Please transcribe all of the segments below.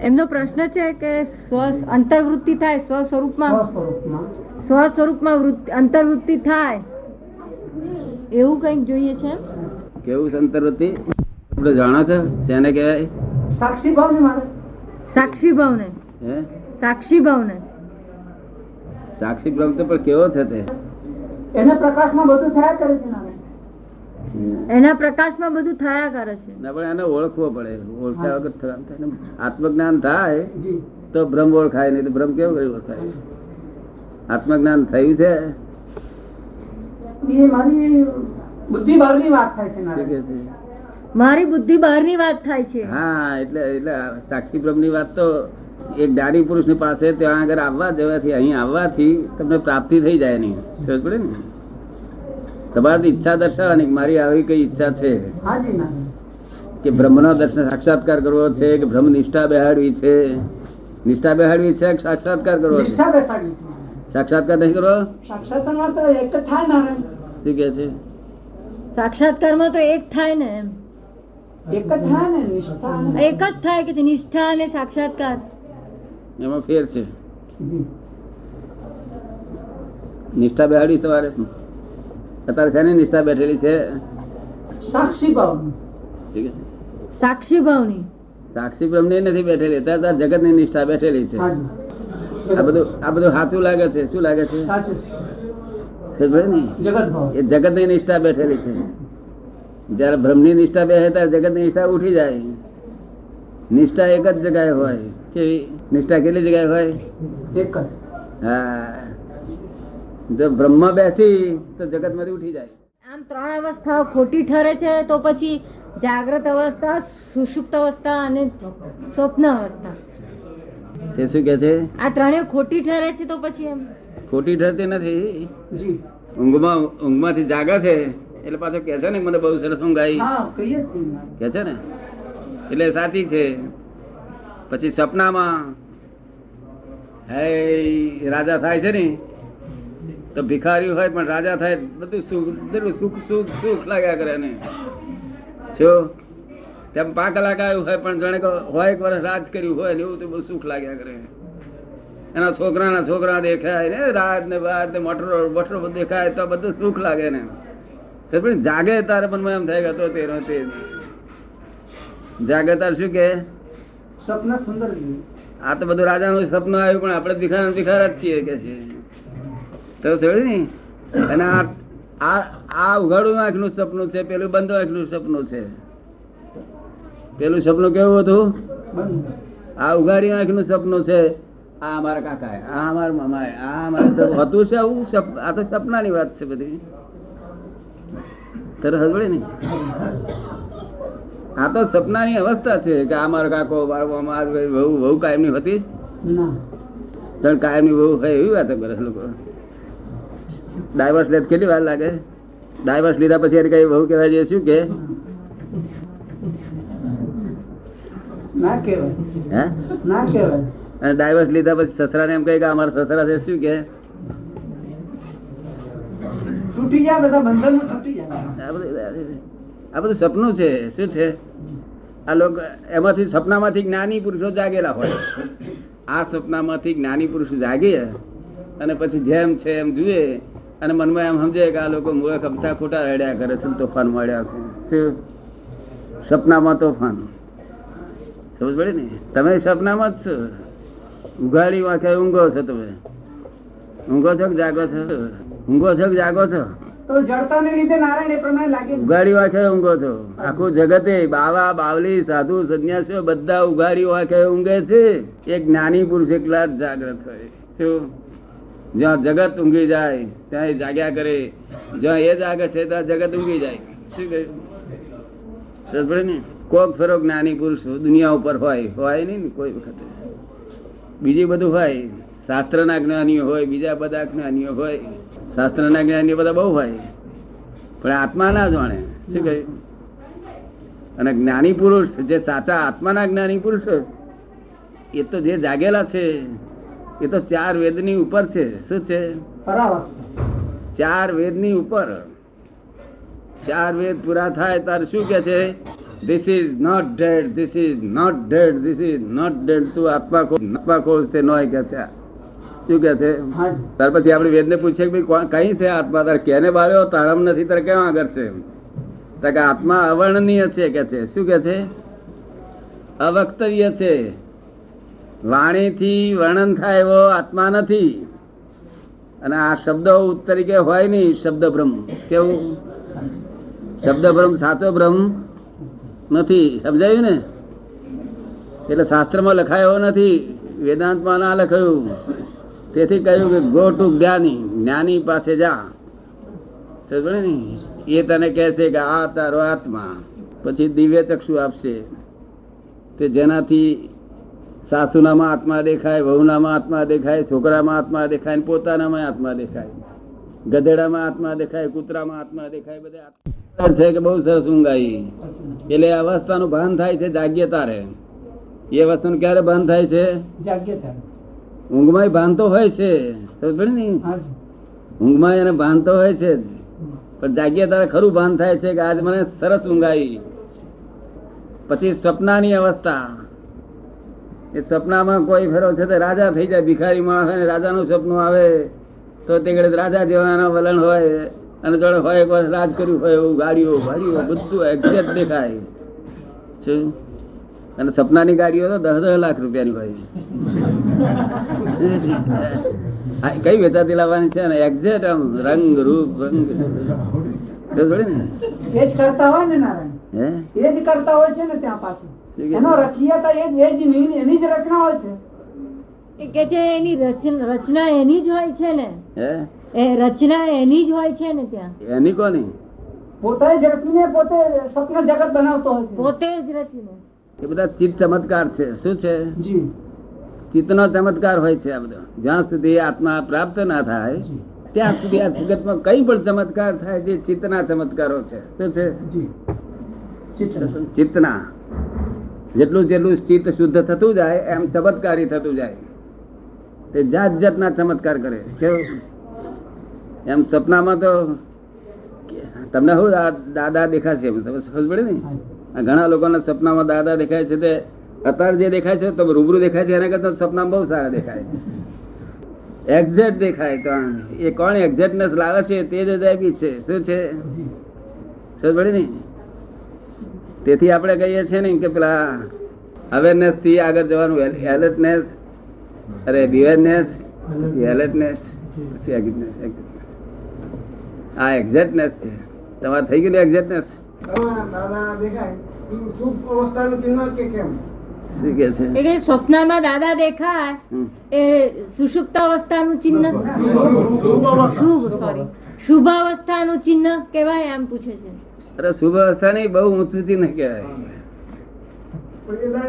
એમનો પ્રશ્ન છે કે સ્વ અંતર્વૃત્તિ થાય સ્વ સ્વરૂપમાં? સ્વ સ્વરૂપમાં. વૃત્તિ- અંતર્વૃત્તિ થાય. એવું કંઈક જોઈએ છે કેવું કેવું અંતરવૃત્તિ? આપણે જાણો છો? શેને કહેવાય? સાક્ષી ભાવ ને મારે. સાક્ષી ભાવને? હે? સાક્ષી ભાવને? સાક્ષી ભાવ તો પણ કેવો છે તે? એને પ્રકાશમાં બધું થયા કરે છે એના પ્રકાશમાં બધું થયા કરે છે ના પણ એને ઓળખવો પડે. ઓળખ્યા વગર ને. આત્મજ્ઞાન થાય તો ભ્રમ ઓળખાય નહીં તો બ્રહ્મ કેવું કરી ઓળખાય? આત્મજ્ઞાન થયું છે? મારી બુદ્ધિ બુદ્ધિ બહારની વાત થાય છે. હા એટલે એટલે સાક્ષી ભ્રમની વાત તો એક જ્ઞાની પુરુષની પાસે ત્યાં આગળ આવવા જવાથી અહીં આવવાથી તમને પ્રાપ્તિ થઈ જાય નહીં. સમજ પડે ને? તમારી ઈચ્છા દર્શાવવાની કે મારી આવી કઈ ઈચ્છા છે? કે બ્રહ્મ નો દર્શન સાક્ષાત્કાર કરવો છે કે બ્રહ્મ નિષ્ઠા બેહાડવી છે? નિષ્ઠા બેહાડવી છે સાક્ષાત્કાર કરવો છે. સાક્ષાત્કાર નહીં કરવો? સાક્ષાત્કારમાં તો એક થાય નારાયણ શું કે છે? સાક્ષાત્કારમાં તો એક થાય ને એમ. એક જ થાય ને નિષ્ઠા એક જ થાય કે નિષ્ઠા અને સાક્ષાત્કાર? એમાં ફેર છે. નિષ્ઠા બેહાડી તમારે? અત્યારે શેની નિષ્ઠા બેઠેલી છે? સાક્ષી ભાવ ઠીક છે. સાક્ષી ભાવની. સાક્ષી બ્રહ્મની નથી બેઠેલી અત્યારે જગતની નિષ્ઠા બેઠેલી છે. આ બધું આ બધું સાચું લાગે છે શું લાગે છે? સાચું ખબર ને જગત ભાવ. એ જગતની નિષ્ઠા બેઠેલી છે. જયારે બ્રહ્મની નિષ્ઠા બેસે ત્યારે જગતની નિષ્ઠા ઉઠી જાય. નિષ્ઠા એક જ જગ્યાએ હોય. કેવી? નિષ્ઠા કેટલી જગ્યાએ હોય? એક જ. હા. જો બ્રહ્મ બેઠી તો જગતમાંથી ઉઠી જાય. આમ ત્રણ અવસ્થાઓ ખોટી ઠરે છે તો પછી જાગ્રત અવસ્થા સુષુપ્ત અવસ્થા અને સ્વપ્ન અવસ્થા. એ શું કે છે? આ ત્રણેય ખોટી ઠરે છે તો પછી એમ? ખોટી ઠરતી નથી. ઊંઘમાં ઊંઘમાંથી જાગે છે એટલે પાછો કે છે ને મને બહુ સરસ ઊંઘ આવી. કે છે ને? એટલે સાચી છે. પછી સપનામાં હે રાજા થાય છે ને તો ભિખારી હોય પણ રાજા થાય બધું સુખ બધું સુખ સુખ સુખ લાગ્યા કરે ને. જો તેમ પાંચ કલાક આવ્યું હોય પણ જાણે હોય એક વર્ષ રાજ કર્યું હોય ને એવું તો બહુ સુખ લાગ્યા કરે. એના છોકરાના છોકરા દેખાય ને રાત ને બાદ ને મોટરો બોટરો બધું દેખાય તો બધું સુખ લાગે ને. પણ જાગે તારે પણ એમ થાય ગયો તેનો તે જાગે તાર શું કે? સપના સુંદર. આ તો બધું રાજાનું સપનું આવ્યું પણ આપણે ભિખાર ભિખાર જ છીએ કે છે. તો સમજ્યું ને. અને આ આ આ ઉઘાડું આંખનું સપનું છે પેલું બંધ આંખનું સપનું છે. પેલું સપનું કેવું હતું? આ ઉઘાડી આંખનું સપનું છે આ અમારા કાકા આ અમારા મામા આ અમારા હતું છે આવું આ તો સપનાની વાત છે બધી. તરફ ને? આ તો સપનાની અવસ્થા છે કે આ મારો કાકો મારો મામા વહુ વહુ કાયમની હતી જ. બહુ કાયમની વહુ હોય એવી વાતો કરે લોકો. ડાયવર્સ લે કેટલી વાર લાગે? ડાયવર્સ લીધા પછી એને કઈ બહુ કહેવાય છે? શું કે? ના કહેવાય. હે? ના કહેવાય. અને ડાયવર્સ લીધા પછી સસરાને એમ કહે કે અમારા સસરા છે શું કે? તૂટી ગયા બધા બંધન તૂટી ગયા આ બધું સપનું છે શું છે? આ લોકો એમાંથી સપનામાંથી જ્ઞાની પુરુષો જાગેલા હોય. આ સપનામાંથી જ્ઞાની પુરુષ જાગે અને પછી જેમ છે એમ જુએ. અને મનમાં એમ સમજે કે આ લોકો મૂળખ ખમતા ખોટા રડ્યા કરે છે તોફાન મળ્યા છે. સપનામાં તોફાન. સમજ પડે ને? તમે સપનામાં જ છો. ઉઘાડી વાંખે ઊંઘો છો તમે. ઊંઘો છો કે જાગો છો? ઊંઘો છો કે જાગો છો? ઉઘાડી વાંખે ઊંઘો છો. આખું જગતે બાવા બાવલી સાધુ સંન્યાસીઓ બધા ઉઘાડી વાંખે ઊંઘે છે. એક જ્ઞાની પુરુષ એકલા જ જાગ્રત હોય શું? જ્યાં જગત ઊંઘી જાય, ત્યાં એ જાગ્યા કરે. જ્યાં એ જાગે છે, ત્યાં જગત ઊંઘી જાય. શું કહ્યું? કોક ફેરો જ્ઞાની પુરુષ દુનિયા ઉપર હોય હોય નહીં કોઈ વખતે. બીજી બધું હોય. શાસ્ત્રના જ્ઞાનીઓ હોય, બીજા બધા જ્ઞાનીઓ હોય. શાસ્ત્રના જ્ઞાનીઓ બધા બહુ હોય. પણ આત્મા ના જાણે. શું કહ્યું? અને જ્ઞાની પુરુષ જે સાચા આત્માના જ્ઞાની પુરુષ એ તો જે જાગેલા છે એ તો ચાર વેદની ઉપર છે. શું છે? ચાર વેદની ઉપર. ચાર વેદ પૂરા થાય તાર શું કે છે? This is not dead this is not dead this is not dead તું આત્મા આત્મા ખોજ તે નોય કે છે. શું કે છે? ત્યાર પછી આપણે વેદને પૂછે કે કઈ છે આત્મા? તારે કેને બાળ્યો? તારમ નથી તારે કેવા આગળ છે? કે આત્મા અવર્ણનીય છે કે છે? શું કે છે? અવક્તવ્ય છે. વાણીથી વર્ણન થાય એવો આત્મા નથી. અને આ શબ્દ તરીકે હોય નહીં શબ્દ બ્રહ્મ કેવું? શબ્દ બ્રહ્મ સાચો બ્રહ્મ નથી. સમજાયું ને? એટલે શાસ્ત્રમાં લખાયો નથી. વેદાંતમાં ના લખાયું. તેથી કહ્યું કે ગો ટુ જ્ઞાની જ્ઞાની પાસે જા. એ તને કહે છે કે આ તારો આત્મા. પછી દિવ્ય ચક્ષુ આપશે. કે જેનાથી સાસુનામાં આત્મા દેખાય વહુનામાં આત્મા દેખાય છોકરામાં આત્મા દેખાય પોતાનામાં આત્મા દેખાય. ગધેડામાં આત્મા દેખાય કૂતરામાં આત્મા દેખાય બધા છે કે બહુ સરસ ઊંઘાઈ. એટલે અવસ્થાનું ભાન થાય છે જાગ્ય તારે એ અવસ્થાનું ક્યારે ભાન થાય છે? ઊંઘમાં ભાન તો હોય છે. સમજ ને? ઊંઘમાં એને ભાન તો હોય છે. પણ જાગ્યા તારે ખરું ભાન થાય છે કે આજ મને સરસ ઊંઘાઈ. પછી સપનાની અવસ્થા. એ સપનામાં કોઈ ફેરો છે તો રાજા થઈ જાય ભિખારી માણસ અને રાજાનું સપનું આવે તો તે કડે રાજા જેવાના વલણ હોય અને જોડે હોય એક વાર રાજ કર્યું હોય એવું ગાડીઓ ગાડીઓ બધું એક્ઝેક્ટ દેખાય. છે અને સપનાની ગાડીઓ તો દસ દસ લાખ રૂપિયાની હોય. કઈ વેચાતી લાવવાની છે ને? એક્ઝેક્ટ આમ રંગ રૂપ રંગ. ને? એ જ કરતા હોય ને નારાયણ. એ જ કરતા હોય છે ને ત્યાં પાછું. એનો રચિયાતા એ જ એની એની જ રચના હોય છે. કે છે એની રચના એની જ હોય છે ને? એ રચના એની જ હોય છે ને ત્યાં? એની કોની? પોતે જ રચીને પોતે સપના જગત બનાવતો હોય પોતે જ રચીને એ બધા ચિત્ત ચમત્કાર છે. શું છે? જી. ચિત્તનો ચમત્કાર હોય છે આ બધો. જ્યાં સુધી આત્મા પ્રાપ્ત ના થાય ત્યાં સુધી આ જગતમાં કઈ પણ ચમત્કાર થાય જે ચિત્તના ચમત્કારો છે. શું છે? જી. ચિત્તના. જેટલું જેટલું ચિત્ત શુદ્ધ થતું જાય એમ ચમત્કારી થતું જાય. તે જાત જાતના ચમત્કાર કરે. કેવું? એમ સપનામાં તો તમને શું દાદા દેખાશે એમ તમે સમજ પડે ને? ઘણા લોકોના સપનામાં દાદા દેખાય છે તે અત્યારે જે દેખાય છે તો રૂબરૂ દેખાય છે એના કરતા સપના બહુ સારા દેખાય એક્ઝેક્ટ દેખાય તો એ કોણ એક્ઝેક્ટનેસ લાવે છે તે જ અજાયબી છે. શું છે? સમજ પડે ને? તેથી આપણે કહીએ છીએ ને કે પેલા અવેરનેસથી આગળ જવાનું એલર્ટનેસ અરે બિવેરનેસ એલર્ટનેસ પછી આ એક્ઝેક્ટનેસ છે. તમારે થઈ ગયું એક્ઝેક્ટનેસ સ્વપ્નમાં દાદા દેખાય એ સુષુપ્ત અવસ્થાનું ચિહ્ન શુભ સોરી. શુભ અવસ્થાનું ચિહ્ન કેવાય એમ પૂછે છે. અરે શુભ અવસ્થા નહીં બહુ ઊંચું થી ન કહેવાય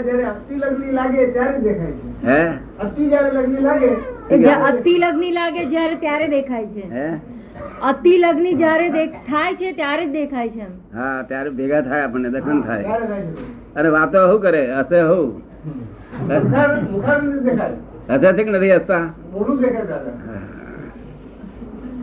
જયારે અસ્થિ લાગે ત્યારે દેખાય છે. હે? અસ્થિ જયારે લગ્ની લાગે એ જ્યાં અતિ લગ્ની લાગે જ્યારે ત્યારે દેખાય છે. અતિ લગ્ની જ્યારે થાય છે ત્યારે જ દેખાય છે હા ત્યારે ભેગા થાય આપણને દર્શન થાય. અરે વાતો શું કરે? હસે હું? હસે છે કે નથી હસતા?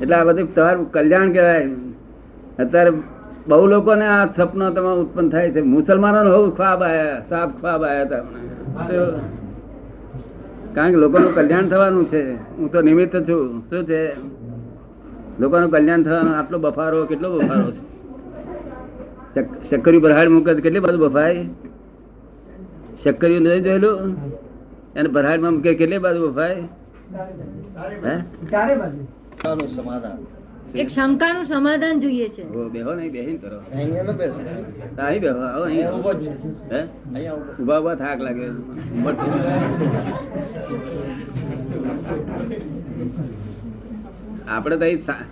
એટલે આ બધું તમારું કલ્યાણ કહેવાય. અત્યારે બહુ લોકોને આ સપનો તમારું ઉત્પન્ન થાય છે. મુસલમાનો બહુ ખ્વાબ આયા સાફ ખ્વાબ આયા હતા હમણાં. કારણ કે લોકોનું કલ્યાણ થવાનું છે. હું તો નિમિત્ત છું. શું છે? લોકોનું કલ્યાણ થવાનું આટલો બફારો કેટલો બફારો છે? શક- શક્કરી બરહાડ મૂકે તો કેટલી બાજુ બફાય? શક્કરી નથી જોયેલું? એને બરહાડમાં મૂકે કેટલી બાજુ બફાય? હે? બાજુ. એક શંકાનું સમાધાન જોઈએ છે. બેહો નહીં બેહીન કરો. અહીંયા ન બેસો. અહીં બેહો આવો અહીં. અહીંયા છે. હે? અહીંયા ઊભા. ઊભા થાક લાગે. આપણે તો અહીં સા-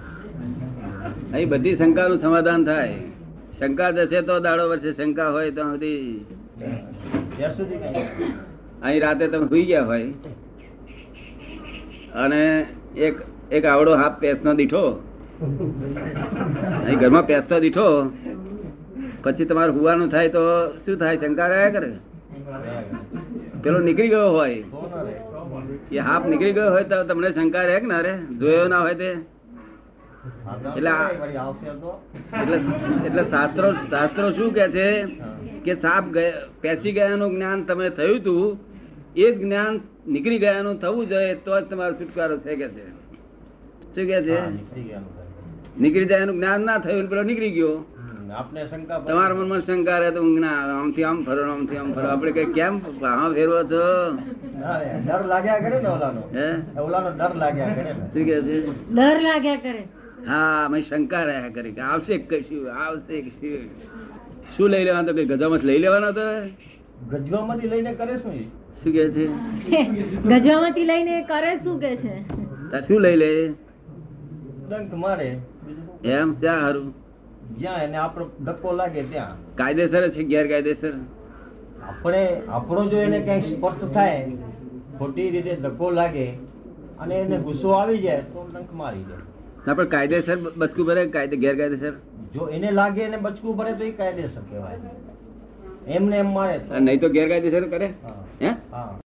અહીં બધી શંકાનું સમાધાન થાય. શંકા જશે તો દાડો વર્ષે શંકા હોય તો કાંઈ. અહીં રાતે તમે સુઈ ગયા હોય. અને એક એક આવડો હાફ પેસનો દીઠો અહીં ઘરમાં પેસતો દીઠો. પછી તમારે હુવાનું થાય તો શું થાય? શંકા રહ્યા કરે? પેલો નીકળી ગયો હોય. એ હાફ નીકળી ગયો હોય તો તમને શંકા રહે કે ના રે? જોયો ના હોય તે? એટલે એટલે શાસ્ત્રો શાસ્ત્રો શું કે છે કે સાપ પેસી ગયાનું જ્ઞાન તમે થયું હતું એ જ જ્ઞાન નીકળી ગયાનું થવું જોઈએ તો જ તમારો છુટકારો થઈ કે છે. શું કે છે? નીકળી જાય એનું જ્ઞાન ના થયું પેલો નીકળી ગયો. આપને શંકા તમારા મનમાં શંકા રહે તો ના આમથી આમ ફરો આમથી આમ ફરો. આપણે કઈ કેમ હા ફેરવો છો? ડર લાગ્યા કરે ને ઓલાનો. હે? ઓલાનો ડર લાગ્યા કરે શું કે છે? ડર લાગ્યા કરે. હા મેં શંકા રહ્યા કરી કે આવશે કશું આવશે કશું. શું લઈ લેવાનું તો કઈ ગજામાં લઈ લેવાનો તો? ગજવામાંથી લઈને કરે શું શું કે છે? ગજવામાંથી લઈને કરે શું કે છે? શું લઈ લે? ડંક મારે? એમ ત્યાં સારું જ્યાં એને આપણો ધક્કો લાગે ત્યાં. કાયદેસર છે ગેરકાયદેસર. આપણે આપણો જો એને કઈ સ્પર્શ થાય ખોટી રીતે ધક્કો લાગે અને એને ગુસ્સો આવી જાય તો ડંક મારી જાય ના પણ કાયદેસર બચકું ભરે કાયદે ગેરકાયદેસર? જો એને લાગે એને બચકું ભરે તો એ કાયદેસર કહેવાય. એમને એમ મારે નહીં તો ગેરકાયદેસર કરે? હે? હા.